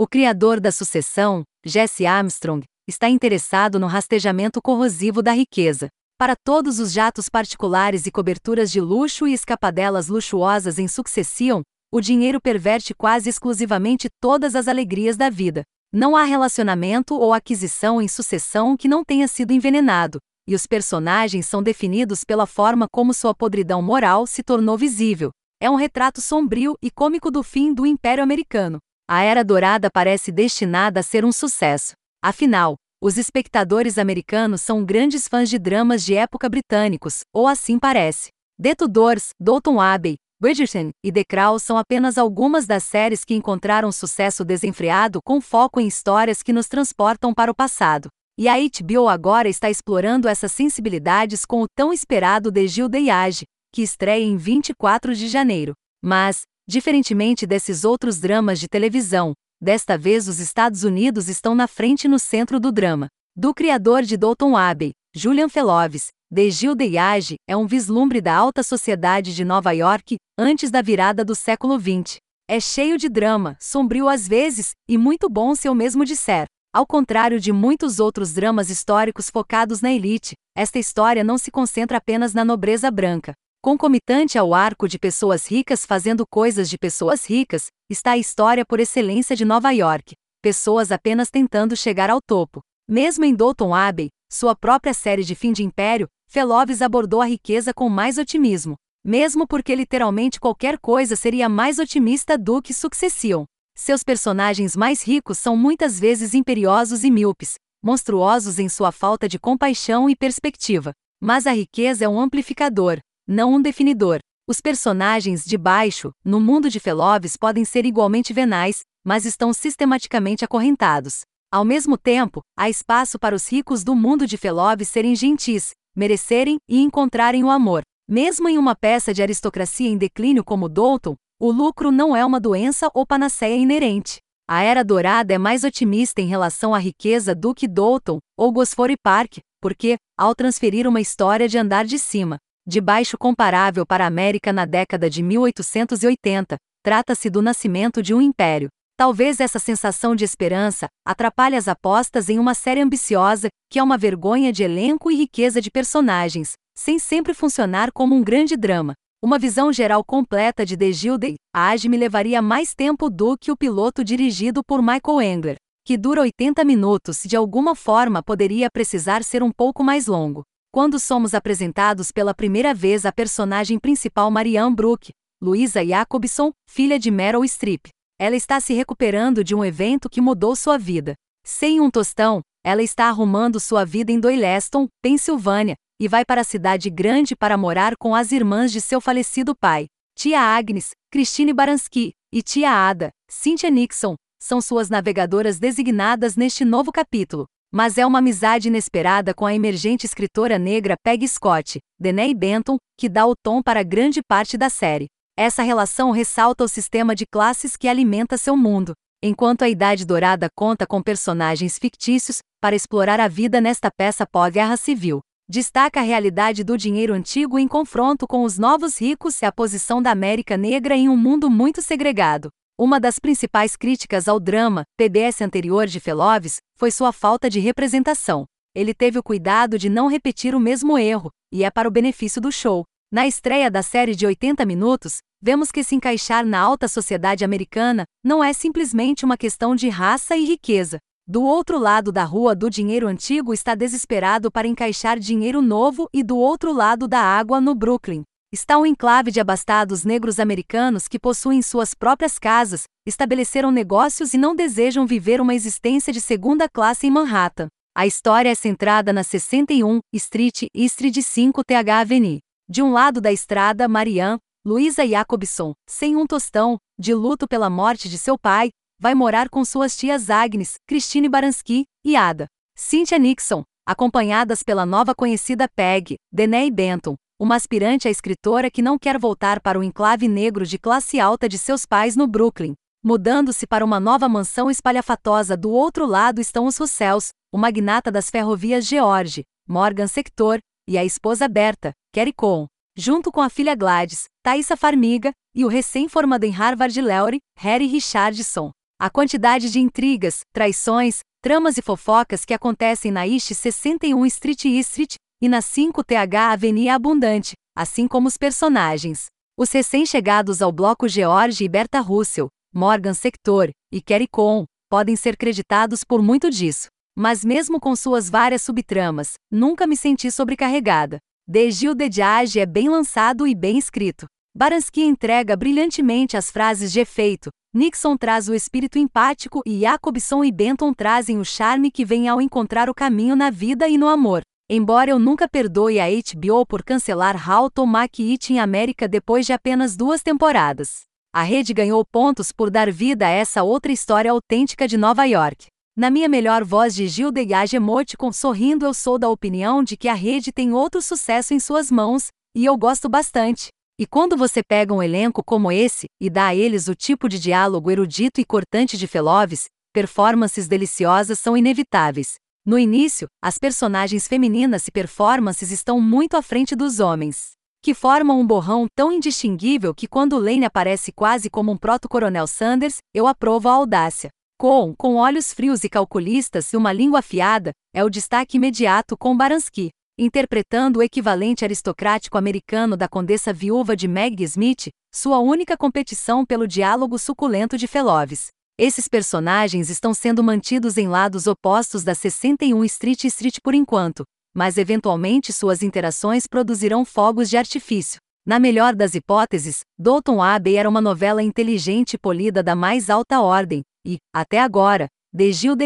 O criador da sucessão, Jesse Armstrong, está interessado no rastejamento corrosivo da riqueza. Para todos os jatos particulares e coberturas de luxo e escapadelas luxuosas em sucessão, o dinheiro perverte quase exclusivamente todas as alegrias da vida. Não há relacionamento ou aquisição em sucessão que não tenha sido envenenado, e os personagens são definidos pela forma como sua podridão moral se tornou visível. É um retrato sombrio e cômico do fim do Império Americano. A Era Dourada parece destinada a ser um sucesso. Afinal, os espectadores americanos são grandes fãs de dramas de época britânicos, ou assim parece. The Tudors, Downton Abbey, Bridgerton e The Crown são apenas algumas das séries que encontraram sucesso desenfreado com foco em histórias que nos transportam para o passado. E a HBO agora está explorando essas sensibilidades com o tão esperado The Gilde Age, que estreia em 24 de janeiro. Mas, diferentemente desses outros dramas de televisão, desta vez os Estados Unidos estão na frente no centro do drama. Do criador de Downton Abbey, Julian Felovis, The Gilde Age é um vislumbre da alta sociedade de Nova York antes da virada do século XX. É cheio de drama, sombrio às vezes, e muito bom se eu mesmo disser. Ao contrário de muitos outros dramas históricos focados na elite, esta história não se concentra apenas na nobreza branca. Concomitante ao arco de pessoas ricas fazendo coisas de pessoas ricas, está a história por excelência de Nova York. Pessoas apenas tentando chegar ao topo. Mesmo em Downton Abbey, sua própria série de fim de império, Felovis abordou a riqueza com mais otimismo, mesmo porque literalmente qualquer coisa seria mais otimista do que Succession. Seus personagens mais ricos são muitas vezes imperiosos e míopes, monstruosos em sua falta de compaixão e perspectiva. Mas a riqueza é um amplificador, não um definidor. Os personagens de baixo, no mundo de Felovis, podem ser igualmente venais, mas estão sistematicamente acorrentados. Ao mesmo tempo, há espaço para os ricos do mundo de Felovis serem gentis, merecerem e encontrarem o amor. Mesmo em uma peça de aristocracia em declínio como Dalton, o lucro não é uma doença ou panaceia inerente. A Era Dourada é mais otimista em relação à riqueza do que Dalton ou Gosford Park, porque, ao transferir uma história de andar de cima, de baixo comparável para a América na década de 1880, trata-se do nascimento de um império. Talvez essa sensação de esperança atrapalhe as apostas em uma série ambiciosa, que é uma vergonha de elenco e riqueza de personagens, sem sempre funcionar como um grande drama. Uma visão geral completa de The Gilde Age me levaria mais tempo do que o piloto dirigido por Michael Engler, que dura 80 minutos e de alguma forma poderia precisar ser um pouco mais longo. Quando somos apresentados pela primeira vez a personagem principal Marianne Brooke, Louisa Jacobson, filha de Meryl Streep, ela está se recuperando de um evento que mudou sua vida. Sem um tostão, ela está arrumando sua vida em Doyleston, Pensilvânia, e vai para a cidade grande para morar com as irmãs de seu falecido pai. Tia Agnes, Christine Baranski, e tia Ada, Cynthia Nixon, são suas navegadoras designadas neste novo capítulo. Mas é uma amizade inesperada com a emergente escritora negra Peggy Scott, Deney Benton, que dá o tom para grande parte da série. Essa relação ressalta o sistema de classes que alimenta seu mundo, enquanto a Idade Dourada conta com personagens fictícios para explorar a vida nesta peça pós-guerra civil. Destaca a realidade do dinheiro antigo em confronto com os novos ricos e a posição da América Negra em um mundo muito segregado. Uma das principais críticas ao drama, PBS anterior de Felovis, foi sua falta de representação. Ele teve o cuidado de não repetir o mesmo erro, e é para o benefício do show. Na estreia da série de 80 minutos, vemos que se encaixar na alta sociedade americana não é simplesmente uma questão de raça e riqueza. Do outro lado da rua do dinheiro antigo está desesperado para encaixar dinheiro novo e do outro lado da água no Brooklyn. Está um enclave de abastados negros americanos que possuem suas próprias casas, estabeleceram negócios e não desejam viver uma existência de segunda classe em Manhattan. A história é centrada na 61 Street East de 5 TH Avenue. De um lado da estrada, Marianne, Luisa Jacobson, sem um tostão, de luto pela morte de seu pai, vai morar com suas tias Agnes, Christine Baranski e Ada. Cynthia Nixon, acompanhadas pela nova conhecida Peg, Deney Benton, uma aspirante a escritora que não quer voltar para o enclave negro de classe alta de seus pais no Brooklyn. Mudando-se para uma nova mansão espalhafatosa do outro lado estão os Russells, o magnata das ferrovias George, Morgan Sector, e a esposa Berta, Kerry Cohn, junto com a filha Gladys, Thaisa Farmiga, e o recém-formado em Harvard Leury, Harry Richardson. A quantidade de intrigas, traições, tramas e fofocas que acontecem na East 61 Street Street e na 5TH Avenue é abundante, assim como os personagens. Os recém-chegados ao bloco George e Berta Russell, Morgan Sector e Kerry Con podem ser creditados por muito disso. Mas mesmo com suas várias subtramas, nunca me senti sobrecarregada. De Gil de Diage é bem lançado e bem escrito. Baranski entrega brilhantemente as frases de efeito, Nixon traz o espírito empático e Jacobson e Benton trazem o charme que vem ao encontrar o caminho na vida e no amor. Embora eu nunca perdoe a HBO por cancelar How to Make It in America depois de apenas duas temporadas. A rede ganhou pontos por dar vida a essa outra história autêntica de Nova York. Na minha melhor voz de Gil Degage Emoticon sorrindo eu sou da opinião de que a rede tem outro sucesso em suas mãos, e eu gosto bastante. E quando você pega um elenco como esse, e dá a eles o tipo de diálogo erudito e cortante de Feloves, performances deliciosas são inevitáveis. No início, as personagens femininas e performances estão muito à frente dos homens, que formam um borrão tão indistinguível que quando Lane aparece quase como um proto-coronel Sanders, eu aprovo a audácia. Com, com olhos frios e calculistas e uma língua afiada, é o destaque imediato com Baranski, interpretando o equivalente aristocrático americano da condessa viúva de Meg Smith, sua única competição pelo diálogo suculento de Feloves. Esses personagens estão sendo mantidos em lados opostos da 61 Street Street por enquanto, mas eventualmente suas interações produzirão fogos de artifício. Na melhor das hipóteses, Dalton Abbey era uma novela inteligente e polida da mais alta ordem, e, até agora, De Gil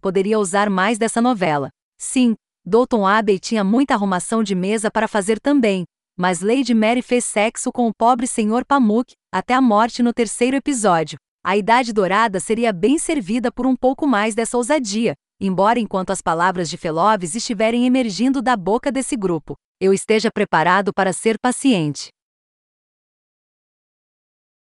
poderia usar mais dessa novela. Sim, Dalton Abbey tinha muita arrumação de mesa para fazer também, mas Lady Mary fez sexo com o pobre Sr. Pamuk, até a morte no terceiro episódio. A Idade Dourada seria bem servida por um pouco mais dessa ousadia, embora enquanto as palavras de Feloves estiverem emergindo da boca desse grupo, eu esteja preparado para ser paciente.